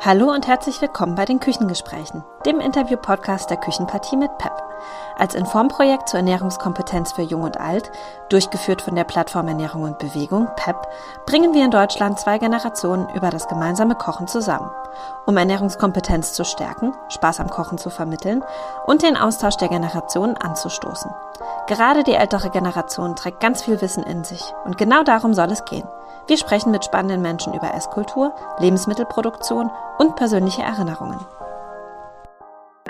Hallo und herzlich willkommen bei den Küchengesprächen, dem Interview-Podcast der Küchenpartie mit PEP. Als Informprojekt zur Ernährungskompetenz für Jung und Alt, durchgeführt von der Plattform Ernährung und Bewegung, PEP, bringen wir in Deutschland zwei Generationen über das gemeinsame Kochen zusammen, um Ernährungskompetenz zu stärken, Spaß am Kochen zu vermitteln und den Austausch der Generationen anzustoßen. Gerade die ältere Generation trägt ganz viel Wissen in sich und genau darum soll es gehen. Wir sprechen mit spannenden Menschen über Esskultur, Lebensmittelproduktion und persönliche Erinnerungen.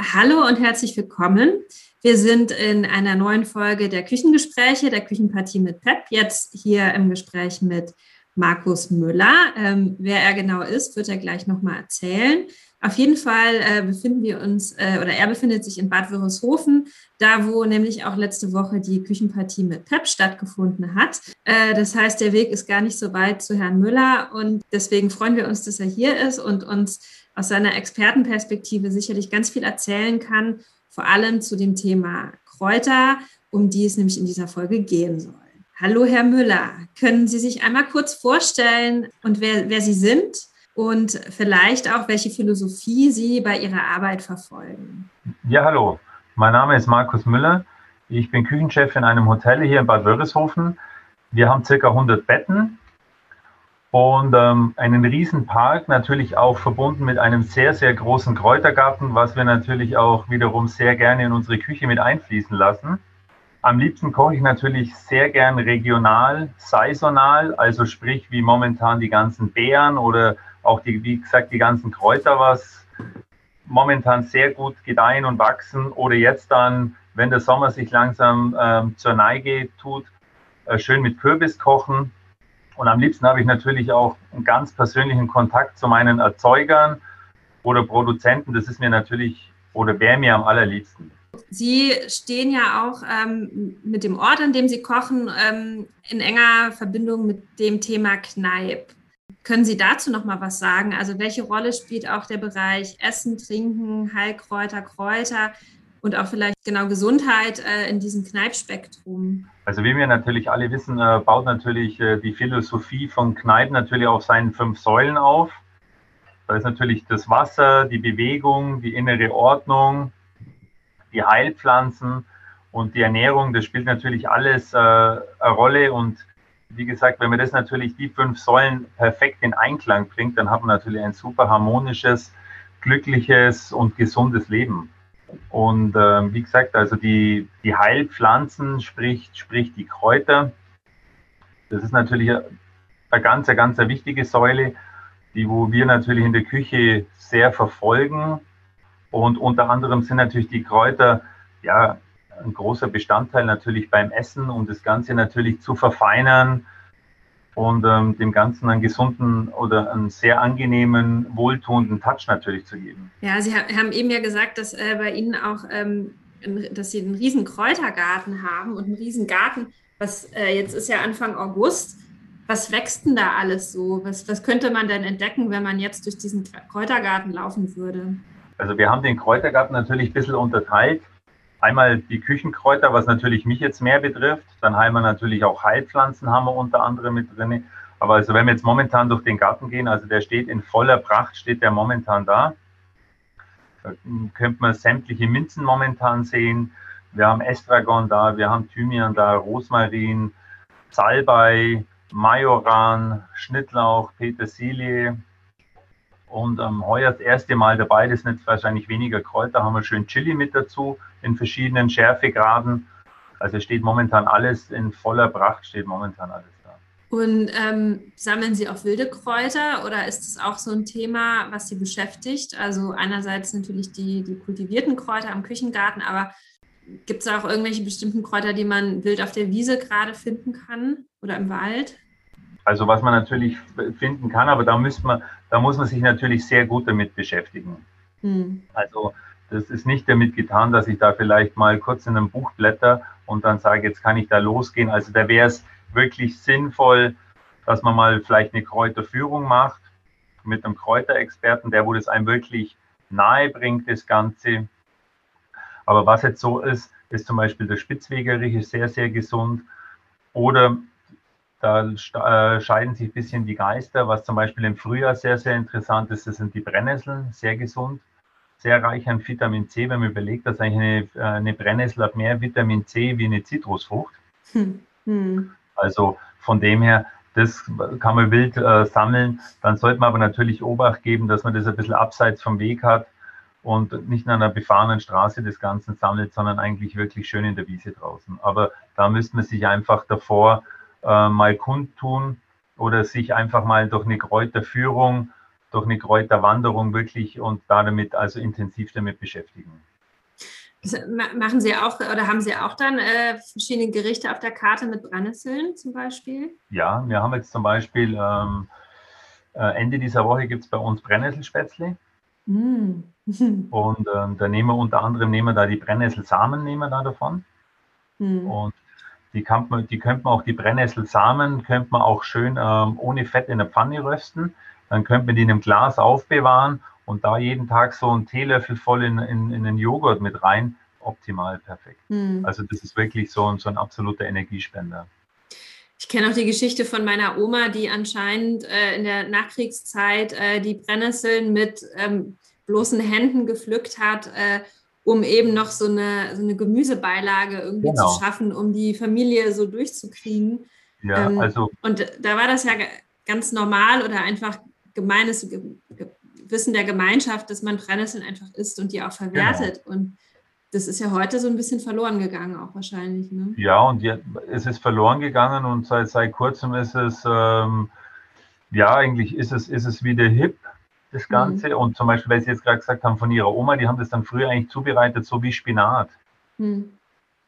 Hallo und herzlich willkommen. Wir sind in einer neuen Folge der Küchengespräche, der Küchenpartie mit Pep. Jetzt hier im Gespräch mit Markus Müller. Ähm, wer er genau ist, wird er gleich nochmal erzählen. Auf jeden Fall äh, befinden wir uns, äh, oder er befindet sich in Bad Wörishofen, da wo nämlich auch letzte Woche die Küchenpartie mit Pep stattgefunden hat. Äh, das heißt, der Weg ist gar nicht so weit zu Herrn Müller und deswegen freuen wir uns, dass er hier ist und uns aus seiner Expertenperspektive sicherlich ganz viel erzählen kann, vor allem zu dem Thema Kräuter, um die es nämlich in dieser Folge gehen soll. Hallo, Herr Müller. Können Sie sich einmal kurz vorstellen und wer, wer Sie sind? und vielleicht auch, welche Philosophie Sie bei Ihrer Arbeit verfolgen. Ja, hallo. Mein Name ist Markus Müller. Ich bin Küchenchef in einem Hotel hier in Bad Wörishofen. Wir haben circa 100 Betten und ähm, einen riesen Park, natürlich auch verbunden mit einem sehr, sehr großen Kräutergarten, was wir natürlich auch wiederum sehr gerne in unsere Küche mit einfließen lassen. Am liebsten koche ich natürlich sehr gern regional, saisonal, also sprich wie momentan die ganzen Beeren oder auch die, wie gesagt, die ganzen Kräuter, was momentan sehr gut gedeihen und wachsen oder jetzt dann, wenn der Sommer sich langsam ähm, zur Neige tut, äh, schön mit Kürbis kochen. Und am liebsten habe ich natürlich auch einen ganz persönlichen Kontakt zu meinen Erzeugern oder Produzenten. Das ist mir natürlich oder wäre mir am allerliebsten. Sie stehen ja auch ähm, mit dem Ort, an dem Sie kochen, ähm, in enger Verbindung mit dem Thema Kneipp. Können Sie dazu noch mal was sagen? Also welche Rolle spielt auch der Bereich Essen, Trinken, Heilkräuter, Kräuter und auch vielleicht genau Gesundheit äh, in diesem Kneipspektrum? Also wie wir natürlich alle wissen, äh, baut natürlich äh, die Philosophie von Kneipp natürlich auf seinen fünf Säulen auf. Da ist natürlich das Wasser, die Bewegung, die innere Ordnung, die Heilpflanzen und die Ernährung. Das spielt natürlich alles äh, eine Rolle und wie gesagt, wenn man das natürlich die fünf Säulen perfekt in Einklang bringt, dann hat man natürlich ein super harmonisches, glückliches und gesundes Leben. Und äh, wie gesagt, also die, die Heilpflanzen, sprich, sprich die Kräuter, das ist natürlich eine ganz, ganz eine wichtige Säule, die wo wir natürlich in der Küche sehr verfolgen. Und unter anderem sind natürlich die Kräuter ja ein großer Bestandteil natürlich beim Essen, um das Ganze natürlich zu verfeinern und ähm, dem Ganzen einen gesunden oder einen sehr angenehmen, wohltuenden Touch natürlich zu geben. Ja, Sie haben eben ja gesagt, dass äh, bei Ihnen auch, ähm, dass Sie einen riesen Kräutergarten haben und einen riesen Garten. Was äh, jetzt ist ja Anfang August. Was wächst denn da alles so? Was, was könnte man denn entdecken, wenn man jetzt durch diesen Kräutergarten laufen würde? Also wir haben den Kräutergarten natürlich ein bisschen unterteilt. Einmal die Küchenkräuter, was natürlich mich jetzt mehr betrifft. Dann haben wir natürlich auch Heilpflanzen, haben wir unter anderem mit drin. Aber also wenn wir jetzt momentan durch den Garten gehen, also der steht in voller Pracht, steht der momentan da. Da könnte man sämtliche Minzen momentan sehen. Wir haben Estragon da, wir haben Thymian da, Rosmarin, Salbei, Majoran, Schnittlauch, Petersilie, und ähm, heuer das erste Mal dabei, das sind jetzt wahrscheinlich weniger Kräuter, haben wir schön Chili mit dazu in verschiedenen Schärfegraden. Also steht momentan alles in voller Pracht, steht momentan alles da. Und ähm, sammeln Sie auch wilde Kräuter oder ist es auch so ein Thema, was Sie beschäftigt? Also einerseits natürlich die, die kultivierten Kräuter am Küchengarten, aber gibt es auch irgendwelche bestimmten Kräuter, die man wild auf der Wiese gerade finden kann oder im Wald? Also was man natürlich finden kann, aber da müsste man, da muss man sich natürlich sehr gut damit beschäftigen. Mhm. Also das ist nicht damit getan, dass ich da vielleicht mal kurz in einem Buch blätter und dann sage, jetzt kann ich da losgehen. Also da wäre es wirklich sinnvoll, dass man mal vielleicht eine Kräuterführung macht mit einem Kräuterexperten, der wo das einem wirklich nahe bringt, das Ganze. Aber was jetzt so ist, ist zum Beispiel der Spitzwegerich sehr, sehr gesund. Oder Da äh, scheiden sich ein bisschen die Geister. Was zum Beispiel im Frühjahr sehr, sehr interessant ist, das sind die Brennnesseln, sehr gesund, sehr reich an Vitamin C. Wenn man überlegt, dass eigentlich eine, äh, eine Brennnessel hat mehr Vitamin C wie eine Zitrusfrucht. Hm. Hm. Also von dem her, das kann man wild äh, sammeln. Dann sollte man aber natürlich Obacht geben, dass man das ein bisschen abseits vom Weg hat und nicht an einer befahrenen Straße das Ganze sammelt, sondern eigentlich wirklich schön in der Wiese draußen. Aber da müsste man sich einfach davor äh, mal kundtun oder sich einfach mal durch eine Kräuterführung, durch eine Kräuterwanderung wirklich und damit also intensiv damit beschäftigen. Machen Sie auch oder haben Sie auch dann äh, verschiedene Gerichte auf der Karte mit Brennnesseln zum Beispiel? Ja, wir haben jetzt zum Beispiel ähm, äh, Ende dieser Woche gibt es bei uns Brennnesselspätzle. Mm. und ähm, da nehmen wir unter anderem nehmen wir da die Brennnesselsamen nehmen wir da davon. Mm. Und die, kann man, die könnte man auch, die Brennnesselsamen könnte man auch schön ähm, ohne Fett in der Pfanne rösten. Dann könnte man die in einem Glas aufbewahren und da jeden Tag so einen Teelöffel voll in, in, in den Joghurt mit rein. Optimal perfekt. Mhm. Also das ist wirklich so, so ein absoluter Energiespender. Ich kenne auch die Geschichte von meiner Oma, die anscheinend äh, in der Nachkriegszeit äh, die Brennnesseln mit ähm, bloßen Händen gepflückt hat, äh, um eben noch so eine, so eine Gemüsebeilage irgendwie genau. zu schaffen, um die Familie so durchzukriegen. Ja, ähm, also. Und da war das ja ganz normal oder einfach gemeines Wissen der Gemeinschaft, dass man Brennnesseln einfach isst und die auch verwertet. Genau. Und das ist ja heute so ein bisschen verloren gegangen, auch wahrscheinlich. Ne? Ja, und ja, es ist verloren gegangen und seit, seit kurzem ist es, ähm, ja, eigentlich ist es, ist es wieder hip das mhm. Ganze. Mhm. Und zum Beispiel, weil Sie jetzt gerade gesagt haben von Ihrer Oma, die haben das dann früher eigentlich zubereitet, so wie Spinat. Mhm.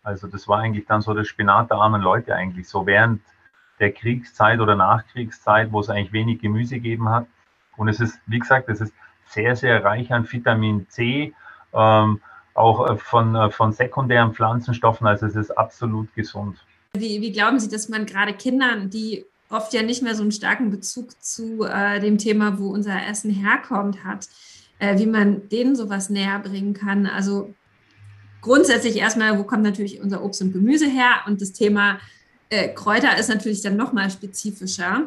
Also das war eigentlich dann so das Spinat der armen Leute eigentlich, so während der Kriegszeit oder Nachkriegszeit, wo es eigentlich wenig Gemüse gegeben hat. Und es ist, wie gesagt, es ist sehr, sehr reich an Vitamin C, ähm, auch äh, von, äh, von sekundären Pflanzenstoffen. Also es ist absolut gesund. Wie, wie glauben Sie, dass man gerade Kindern, die oft ja nicht mehr so einen starken Bezug zu äh, dem Thema, wo unser Essen herkommt, hat, äh, wie man denen sowas näher bringen kann. Also grundsätzlich erstmal, wo kommt natürlich unser Obst und Gemüse her? Und das Thema äh, Kräuter ist natürlich dann nochmal spezifischer,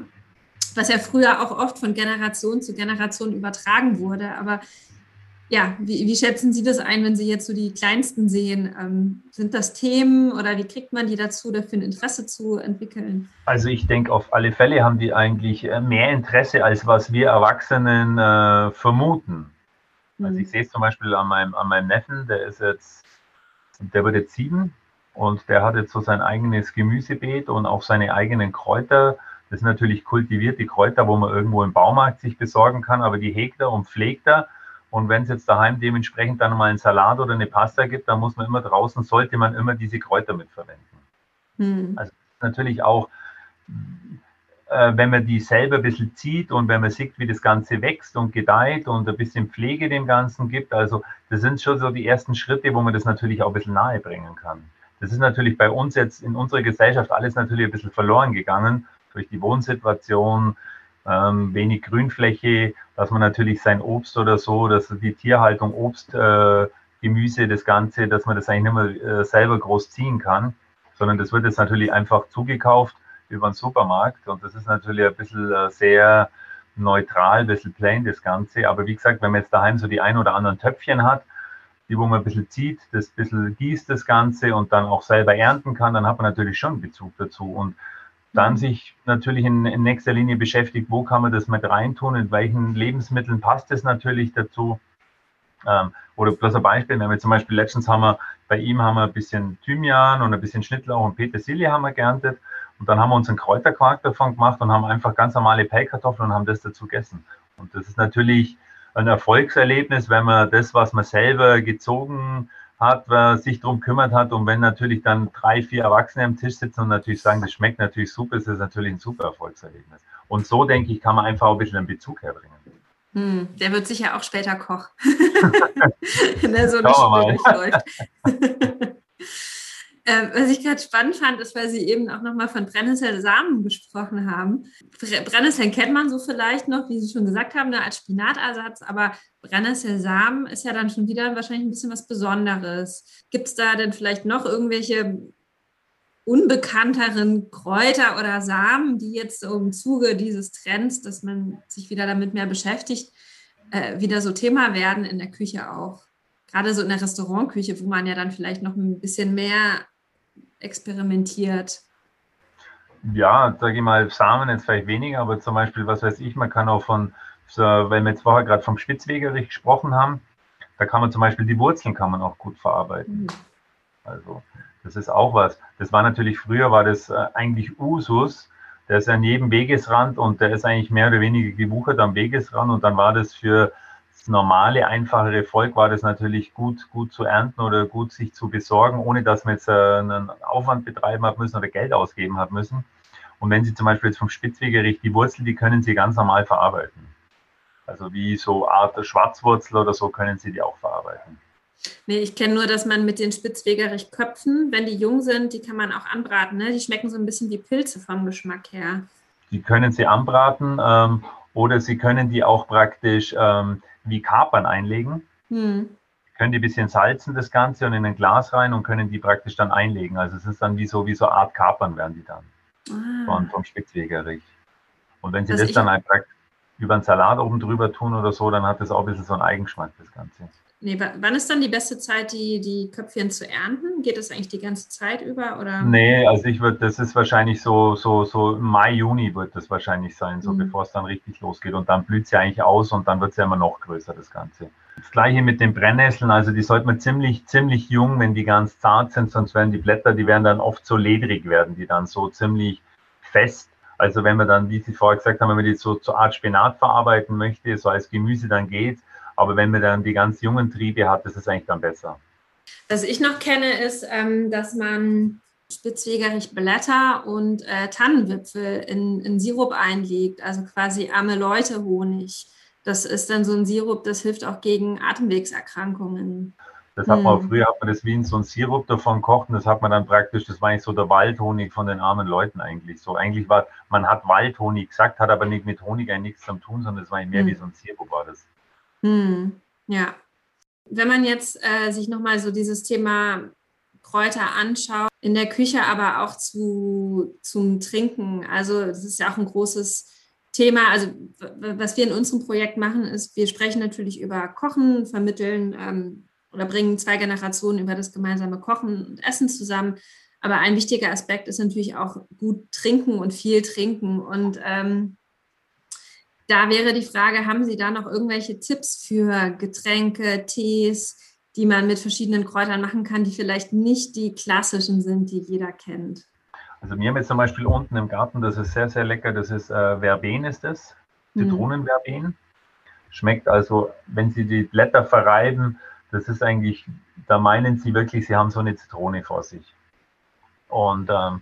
was ja früher auch oft von Generation zu Generation übertragen wurde. Aber ja, wie, wie, schätzen Sie das ein, wenn Sie jetzt so die Kleinsten sehen? Ähm, sind das Themen oder wie kriegt man die dazu, dafür ein Interesse zu entwickeln? Also ich denke, auf alle Fälle haben die eigentlich äh, mehr Interesse, als was wir Erwachsenen äh, vermuten. Mhm. Also ich sehe es zum Beispiel an meinem, an meinem Neffen, der ist jetzt, der wird jetzt sieben und der hat jetzt so sein eigenes Gemüsebeet und auch seine eigenen Kräuter. Das sind natürlich kultivierte Kräuter, wo man irgendwo im Baumarkt sich besorgen kann, aber die hegt er und pflegt er und wenn es jetzt daheim dementsprechend dann mal einen Salat oder eine Pasta gibt, dann muss man immer draußen, sollte man immer diese Kräuter mitverwenden. Hm. Also natürlich auch, äh, wenn man die selber ein bisschen zieht und wenn man sieht, wie das Ganze wächst und gedeiht und ein bisschen Pflege dem Ganzen gibt, also das sind schon so die ersten Schritte, wo man das natürlich auch ein bisschen nahe bringen kann. Das ist natürlich bei uns jetzt in unserer Gesellschaft alles natürlich ein bisschen verloren gegangen durch die Wohnsituation, ähm, wenig Grünfläche, dass man natürlich sein Obst oder so, dass die Tierhaltung, Obst, äh, Gemüse, das Ganze, dass man das eigentlich nicht mehr äh, selber groß ziehen kann, sondern das wird jetzt natürlich einfach zugekauft über den Supermarkt und das ist natürlich ein bisschen äh, sehr neutral, ein bisschen plain das Ganze. Aber wie gesagt, wenn man jetzt daheim so die ein oder anderen Töpfchen hat, die wo man ein bisschen zieht, das ein bisschen gießt das Ganze und dann auch selber ernten kann, dann hat man natürlich schon Bezug dazu. Und dann sich natürlich in, in, nächster Linie beschäftigt, wo kann man das mit reintun, in welchen Lebensmitteln passt es natürlich dazu. Ähm, oder bloß ein Beispiel, wenn wir zum Beispiel letztens haben wir, bei ihm haben wir ein bisschen Thymian und ein bisschen Schnittlauch und Petersilie haben wir geerntet. Und dann haben wir uns einen Kräuterquark davon gemacht und haben einfach ganz normale Pellkartoffeln und haben das dazu gegessen. Und das ist natürlich ein Erfolgserlebnis, wenn man das, was man selber gezogen hat, wer sich darum kümmert hat. Und wenn natürlich dann drei, vier Erwachsene am Tisch sitzen und natürlich sagen, das schmeckt natürlich super, ist das natürlich ein super Erfolgserlebnis. Und so, denke ich, kann man einfach ein bisschen einen Bezug herbringen. Hm, der wird sicher auch später Koch, wenn er so eine Schule durchläuft. Äh, was ich gerade spannend fand, ist, weil Sie eben auch nochmal von Brennnesselsamen gesprochen haben. Brennnesseln kennt man so vielleicht noch, wie Sie schon gesagt haben, ne, als Spinatersatz, aber Brennnesselsamen ist ja dann schon wieder wahrscheinlich ein bisschen was Besonderes. Gibt es da denn vielleicht noch irgendwelche unbekannteren Kräuter oder Samen, die jetzt so im Zuge dieses Trends, dass man sich wieder damit mehr beschäftigt, äh, wieder so Thema werden in der Küche auch. Gerade so in der Restaurantküche, wo man ja dann vielleicht noch ein bisschen mehr experimentiert. Ja, sage ich mal, Samen jetzt vielleicht weniger, aber zum Beispiel, was weiß ich, man kann auch von, weil wir jetzt vorher gerade vom Spitzwegerich gesprochen haben, da kann man zum Beispiel die Wurzeln kann man auch gut verarbeiten. Mhm. Also das ist auch was. Das war natürlich früher war das äh, eigentlich Usus. Der ist an jedem Wegesrand und der ist eigentlich mehr oder weniger gewuchert am Wegesrand und dann war das für normale, einfachere Volk war das natürlich gut, gut zu ernten oder gut sich zu besorgen, ohne dass man jetzt äh, einen Aufwand betreiben hat müssen oder Geld ausgeben hat müssen. Und wenn Sie zum Beispiel jetzt vom Spitzwegerich die Wurzel, die können Sie ganz normal verarbeiten. Also wie so Art Schwarzwurzel oder so können Sie die auch verarbeiten. Nee, ich kenne nur, dass man mit den Spitzwegerich-Köpfen, wenn die jung sind, die kann man auch anbraten. Ne? Die schmecken so ein bisschen wie Pilze vom Geschmack her. Die können Sie anbraten ähm, oder Sie können die auch praktisch ähm, wie Kapern einlegen. Hm. Können die ein bisschen salzen, das Ganze, und in ein Glas rein und können die praktisch dann einlegen. Also es ist dann wie so, wie so Art Kapern werden die dann ah. von, vom Spitzwegerich. Und wenn Sie also das dann einfach über einen Salat oben drüber tun oder so, dann hat das auch ein bisschen so einen Eigenschmack, das Ganze. Nee, wann ist dann die beste Zeit, die, die Köpfchen zu ernten? Geht das eigentlich die ganze Zeit über? Oder? Nee, also ich würde, das ist wahrscheinlich so, so, so Mai, Juni wird das wahrscheinlich sein, so mhm. bevor es dann richtig losgeht. Und dann blüht es ja eigentlich aus und dann wird es ja immer noch größer, das Ganze. Das gleiche mit den Brennnesseln, also die sollte man ziemlich, ziemlich jung, wenn die ganz zart sind, sonst werden die Blätter, die werden dann oft so ledrig werden, die dann so ziemlich fest. Also wenn man dann, wie Sie vorher gesagt haben, wenn man die so zur Art Spinat verarbeiten möchte, so als Gemüse dann geht, aber wenn man dann die ganz jungen Triebe hat, ist es eigentlich dann besser. Was ich noch kenne, ist, ähm, dass man Spitzwegerich Blätter und äh, Tannenwipfel in, in Sirup einlegt, also quasi arme Leute Honig. Das ist dann so ein Sirup, das hilft auch gegen Atemwegserkrankungen. Das hat man hm. früher hat man das wie in so ein Sirup davon gekocht und das hat man dann praktisch, das war eigentlich so der Waldhonig von den armen Leuten eigentlich. So eigentlich war, man hat Waldhonig gesagt, hat aber nicht mit Honig eigentlich nichts zu tun, sondern es war mehr hm. wie so ein Sirup war das. Hm, ja. Wenn man jetzt äh, sich nochmal so dieses Thema Kräuter anschaut, in der Küche aber auch zu, zum Trinken, also das ist ja auch ein großes Thema. Also was wir in unserem Projekt machen, ist, wir sprechen natürlich über Kochen, vermitteln ähm, oder bringen zwei Generationen über das gemeinsame Kochen und Essen zusammen. Aber ein wichtiger Aspekt ist natürlich auch gut trinken und viel trinken. Und ähm, da wäre die Frage, haben Sie da noch irgendwelche Tipps für Getränke, Tees, die man mit verschiedenen Kräutern machen kann, die vielleicht nicht die klassischen sind, die jeder kennt? Also wir haben jetzt zum Beispiel unten im Garten, das ist sehr, sehr lecker, das ist äh, Verben ist das, mhm. Zitronenverben. Schmeckt also, wenn Sie die Blätter verreiben, das ist eigentlich, da meinen Sie wirklich, Sie haben so eine Zitrone vor sich. Und ähm,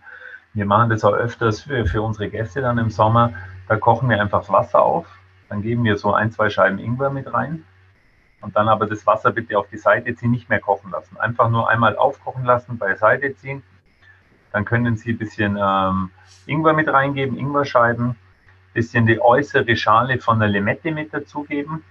wir machen das auch öfters für, für unsere Gäste dann im Sommer, da kochen wir einfach Wasser auf. Dann geben wir so ein, zwei Scheiben Ingwer mit rein. Und dann aber das Wasser bitte auf die Seite ziehen, nicht mehr kochen lassen. Einfach nur einmal aufkochen lassen, beiseite ziehen. Dann können Sie ein bisschen ähm, Ingwer mit reingeben, Ingwerscheiben. Bisschen die äußere Schale von der Limette mit dazugeben.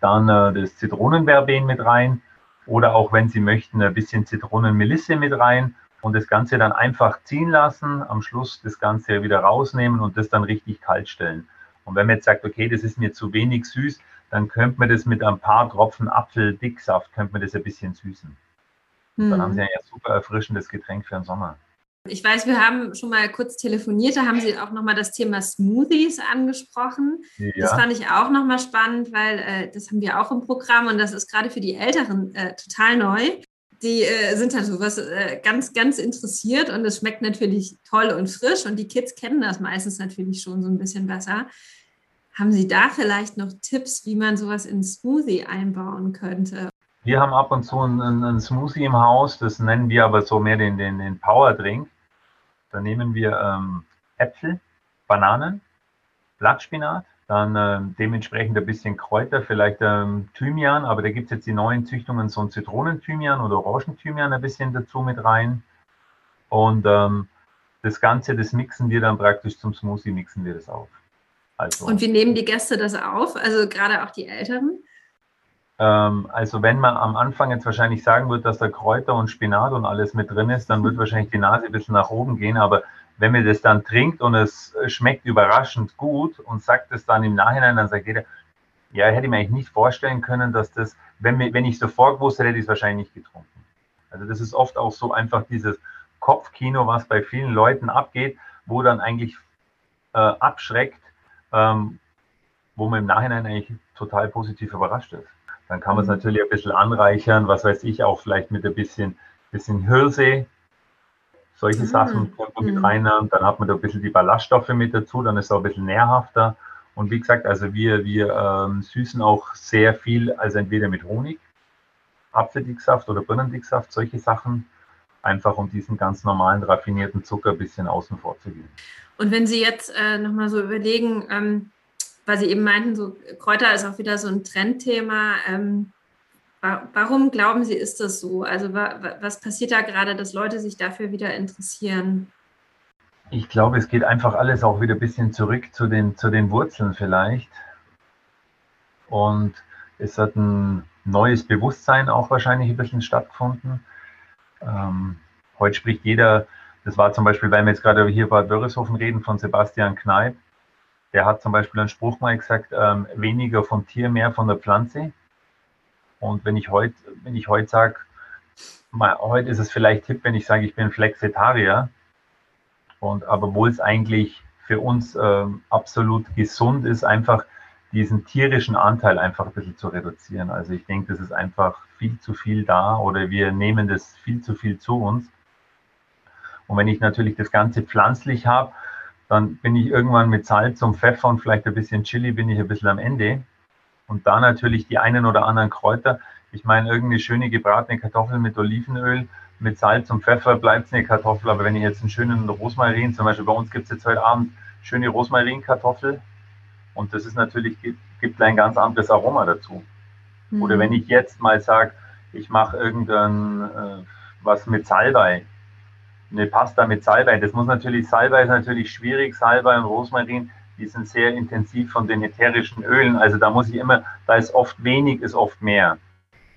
Dann äh, das Zitronenverben mit rein. Oder auch, wenn Sie möchten, ein bisschen Zitronenmelisse mit rein und das Ganze dann einfach ziehen lassen, am Schluss das Ganze wieder rausnehmen und das dann richtig kalt stellen. Und wenn man jetzt sagt, okay, das ist mir zu wenig süß, dann könnte man das mit ein paar Tropfen Apfeldicksaft, könnte man das ein bisschen süßen. Hm. Dann haben Sie ein super erfrischendes Getränk für den Sommer. Ich weiß, wir haben schon mal kurz telefoniert, da haben Sie auch nochmal das Thema Smoothies angesprochen. Ja. Das fand ich auch nochmal spannend, weil äh, das haben wir auch im Programm und das ist gerade für die Älteren äh, total neu die äh, sind halt sowas äh, ganz, ganz interessiert und es schmeckt natürlich toll und frisch und die Kids kennen das meistens natürlich schon so ein bisschen besser. Haben Sie da vielleicht noch Tipps, wie man sowas in Smoothie einbauen könnte? Wir haben ab und zu einen, einen Smoothie im Haus, das nennen wir aber so mehr den, den, den Power Drink. Da nehmen wir ähm, Äpfel, Bananen, Blattspinat, dann äh, dementsprechend ein bisschen Kräuter, vielleicht ähm, Thymian, aber da gibt es jetzt die neuen Züchtungen, so ein Zitronenthymian oder Orangenthymian ein bisschen dazu mit rein. Und ähm, das Ganze, das mixen wir dann praktisch zum Smoothie, mixen wir das auf. Also, Und wie nehmen die Gäste das auf? Also gerade auch die Älteren? Ähm, also wenn man am Anfang jetzt wahrscheinlich sagen wird, dass da Kräuter und Spinat und alles mit drin ist, dann wird wahrscheinlich die Nase ein bisschen nach oben gehen. Aber wenn man das dann trinkt und es schmeckt überraschend gut und sagt es dann im Nachhinein, dann sagt jeder, ja, hätte ich mir eigentlich nicht vorstellen können, dass das, wenn, wenn ich sofort gewusst hätte, hätte ich es wahrscheinlich nicht getrunken. Also das ist oft auch so einfach dieses Kopfkino, was bei vielen Leuten abgeht, wo dann eigentlich äh, abschreckt, ähm, wo man im Nachhinein eigentlich total positiv überrascht ist. Dann kann man es mhm. natürlich ein bisschen anreichern, was weiß ich, auch vielleicht mit ein bisschen, bisschen Hirse, solche. Sachen könnte man mit mhm. reinnehmen. Dann hat man da ein bisschen die Ballaststoffe mit dazu, dann ist es auch ein bisschen nährhafter. Und wie gesagt, also wir, wir ähm, süßen auch sehr viel, also entweder mit Honig, Apfeldicksaft oder Birnendicksaft, solche Sachen, einfach um diesen ganz normalen raffinierten Zucker ein bisschen außen vor zu gehen. Und wenn Sie jetzt äh, nochmal so überlegen, ähm, weil Sie eben meinten, so Kräuter ist auch wieder so ein Trendthema. Ähm, warum glauben Sie, ist das so? Also wa was passiert da gerade, dass Leute sich dafür wieder interessieren? Ich glaube, es geht einfach alles auch wieder ein bisschen zurück zu den, zu den Wurzeln vielleicht. Und es hat ein neues Bewusstsein auch wahrscheinlich ein bisschen stattgefunden. Ähm, heute spricht jeder, das war zum Beispiel, weil wir jetzt gerade hier bei Dörreshofen reden, von Sebastian Kneip. Der hat zum Beispiel einen Spruch mal gesagt, ähm, weniger vom Tier, mehr von der Pflanze. Und wenn ich heute, wenn ich heute sage, heute ist es vielleicht hip, wenn ich sage, ich bin Flexitarier. Und aber obwohl es eigentlich für uns ähm, absolut gesund ist, einfach diesen tierischen Anteil einfach ein bisschen zu reduzieren. Also ich denke, das ist einfach viel zu viel da oder wir nehmen das viel zu viel zu uns. Und wenn ich natürlich das Ganze pflanzlich habe, dann bin ich irgendwann mit Salz und Pfeffer und vielleicht ein bisschen Chili bin ich ein bisschen am Ende. Und da natürlich die einen oder anderen Kräuter. Ich meine, irgendeine schöne gebratene Kartoffel mit Olivenöl, mit Salz und Pfeffer bleibt es eine Kartoffel. Aber wenn ich jetzt einen schönen Rosmarin, zum Beispiel bei uns gibt es jetzt heute Abend schöne Rosmarinkartoffel. Und das ist natürlich, gibt ein ganz anderes Aroma dazu. Mhm. Oder wenn ich jetzt mal sage, ich mache irgendein äh, was mit Salbei, eine Pasta mit Salbei. Das muss natürlich, Salbei ist natürlich schwierig, Salbei und Rosmarin, die sind sehr intensiv von den ätherischen Ölen. Also da muss ich immer, da ist oft wenig, ist oft mehr.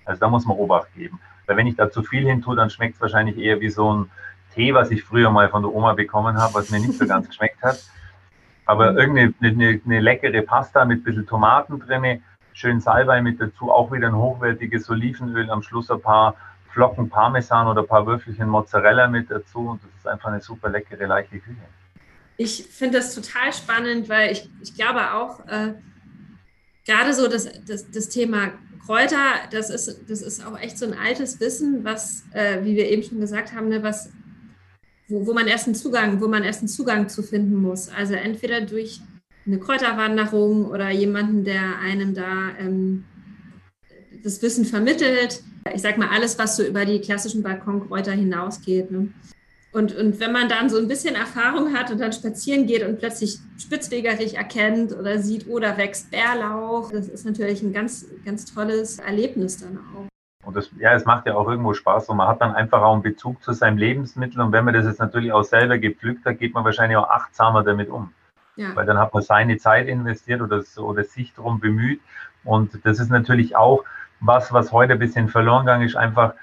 Also da muss man Obacht geben. Weil wenn ich da zu viel hin tue, dann schmeckt es wahrscheinlich eher wie so ein Tee, was ich früher mal von der Oma bekommen habe, was mir nicht so ganz geschmeckt hat. Aber irgendeine eine, eine leckere Pasta mit ein bisschen Tomaten drin, schön Salbei mit dazu, auch wieder ein hochwertiges Olivenöl, am Schluss ein paar Flocken Parmesan oder ein paar Würfelchen Mozzarella mit dazu und das ist einfach eine super leckere, leichte Küche. Ich finde das total spannend, weil ich, ich glaube auch, äh, gerade so das, das, das Thema Kräuter, das ist, das ist auch echt so ein altes Wissen, was, äh, wie wir eben schon gesagt haben, ne, was wo, wo man erst einen Zugang, wo man erst einen Zugang zu finden muss. Also entweder durch eine Kräuterwanderung oder jemanden, der einem da ähm, das Wissen vermittelt. Ich sag mal, alles, was so über die klassischen Balkonkräuter hinausgeht. Ne? Und, und wenn man dann so ein bisschen Erfahrung hat und dann spazieren geht und plötzlich Spitzwegerich erkennt oder sieht, oder oh, wächst Bärlauch, das ist natürlich ein ganz, ganz tolles Erlebnis dann auch. Und das, ja, es macht ja auch irgendwo Spaß und man hat dann einfach auch einen Bezug zu seinem Lebensmittel. Und wenn man das jetzt natürlich auch selber gepflückt hat, geht man wahrscheinlich auch achtsamer damit um. Ja. Weil dann hat man seine Zeit investiert oder, oder sich darum bemüht. Und das ist natürlich auch was, was heute ein bisschen verloren gegangen ist, einfach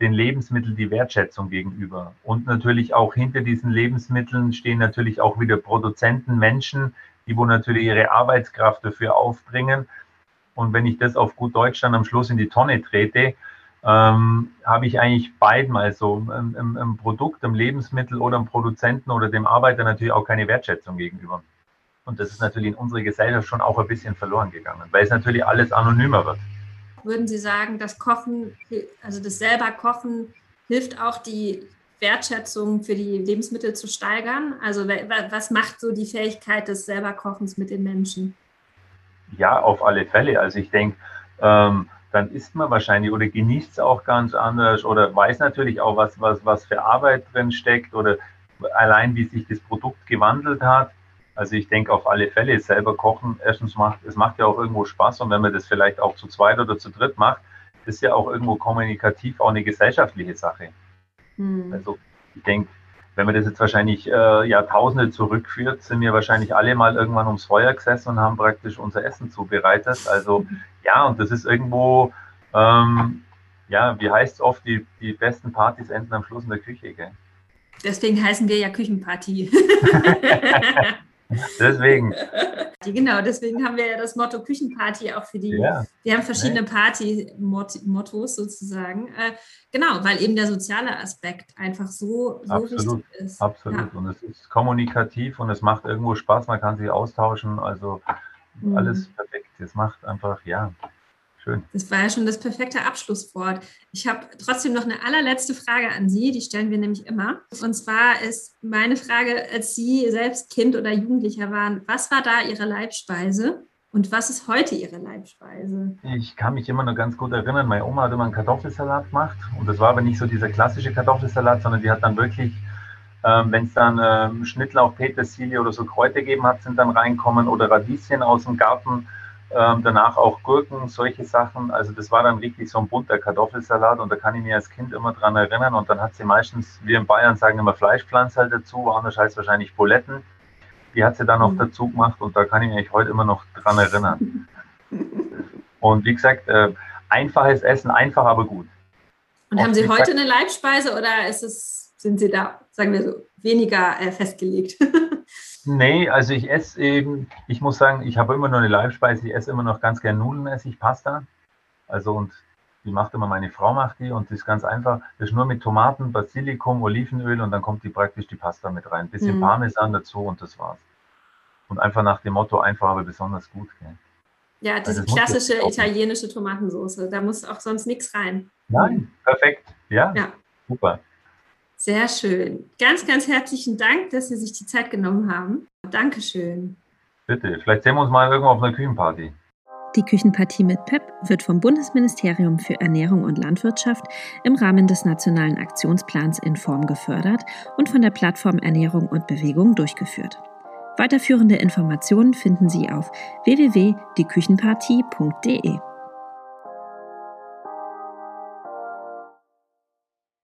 den Lebensmitteln die Wertschätzung gegenüber. Und natürlich auch hinter diesen Lebensmitteln stehen natürlich auch wieder Produzenten, Menschen, die wo natürlich ihre Arbeitskraft dafür aufbringen. Und wenn ich das auf gut Deutsch dann am Schluss in die Tonne trete, ähm, habe ich eigentlich beiden, also im, im, Produkt, im Lebensmittel oder im Produzenten oder dem Arbeiter natürlich auch keine Wertschätzung gegenüber. Und das ist natürlich in unserer Gesellschaft schon auch ein bisschen verloren gegangen, weil es natürlich alles anonymer wird. Würden Sie sagen, das Kochen, also das selber Kochen, hilft auch die Wertschätzung für die Lebensmittel zu steigern? Also was macht so die Fähigkeit des selber Kochens mit den Menschen? Ja, auf alle Fälle. Also ich denke, ähm, dann isst man wahrscheinlich oder genießt es auch ganz anders oder weiß natürlich auch, was, was, was für Arbeit drin steckt oder allein, wie sich das Produkt gewandelt hat. Also ich denke auf alle Fälle, selber kochen, erstens macht, es macht ja auch irgendwo Spaß und wenn man das vielleicht auch zu zweit oder zu dritt macht, ist ja auch irgendwo kommunikativ auch eine gesellschaftliche Sache. Mhm. Also ich denke, wenn man das jetzt wahrscheinlich äh, Jahrtausende zurückführt, sind wir wahrscheinlich alle mal irgendwann ums Feuer gesessen und haben praktisch unser Essen zubereitet. Also ja, und das ist irgendwo, ähm, ja, wie heißt es oft, die, die besten Partys enden am Schluss in der Küche, gell? Deswegen heißen wir ja Küchenparty. deswegen. Genau, deswegen haben wir ja das Motto Küchenparty auch für die. Ja. Wir haben verschiedene nee. Party-Mottos sozusagen. Äh, genau, weil eben der soziale Aspekt einfach so, so absolut, wichtig ist. Absolut. Ja. Und es ist kommunikativ und es macht irgendwo Spaß, man kann sich austauschen. Also mhm. alles perfekt. Es macht einfach, ja, Schön. Das war ja schon das perfekte Abschlusswort. Ich habe trotzdem noch eine allerletzte Frage an Sie, die stellen wir nämlich immer. Und zwar ist meine Frage, als Sie selbst Kind oder Jugendlicher waren, was war da Ihre Leibspeise und was ist heute Ihre Leibspeise? Ich kann mich immer noch ganz gut erinnern, meine Oma hat immer einen Kartoffelsalat gemacht und das war aber nicht so dieser klassische Kartoffelsalat, sondern die hat dann wirklich ähm, wenn es dann ähm, Schnittlauch, Petersilie oder so Kräuter gegeben hat, sind dann reinkommen oder Radieschen aus dem Garten ähm, danach auch Gurken, solche Sachen. Also das war dann wirklich so ein bunter Kartoffelsalat und da kann ich mich als Kind immer dran erinnern. Und dann hat sie meistens, wir in Bayern sagen immer Fleischpflanze halt dazu, woanders heißt wahrscheinlich Buletten. Die hat sie dann noch mhm. dazu gemacht und da kann ich mich heute immer noch dran erinnern. Und wie gesagt, äh, einfaches Essen, einfach aber gut. Und haben Sie heute eine Leibspeise oder ist es, sind Sie da, sagen wir so, weniger äh, festgelegt? Nee, also ich esse eben, ich muss sagen, ich habe immer nur eine Live-Speise, ich esse immer noch ganz gern Nudeln, esse ich Pasta. Also und die macht immer meine Frau macht die und die ist ganz einfach. Das ist nur mit Tomaten, Basilikum, Olivenöl und dann kommt die praktisch die Pasta mit rein. Ein bisschen mhm. Parmesan dazu und das war's. Und einfach nach dem Motto, einfach aber besonders gut. Gell? Ja, diese klassische italienische Tomatensauce, da muss auch sonst nichts rein. Nein, perfekt. Ja, ja. super. Sehr schön. Ganz, ganz herzlichen Dank, dass Sie sich die Zeit genommen haben. Dankeschön. Bitte, vielleicht sehen wir uns mal irgendwo auf einer Küchenparty. Die Küchenpartie mit PEP wird vom Bundesministerium für Ernährung und Landwirtschaft im Rahmen des Nationalen Aktionsplans in Form gefördert und von der Plattform Ernährung und Bewegung durchgeführt. Weiterführende Informationen finden Sie auf www.dieküchenpartie.de.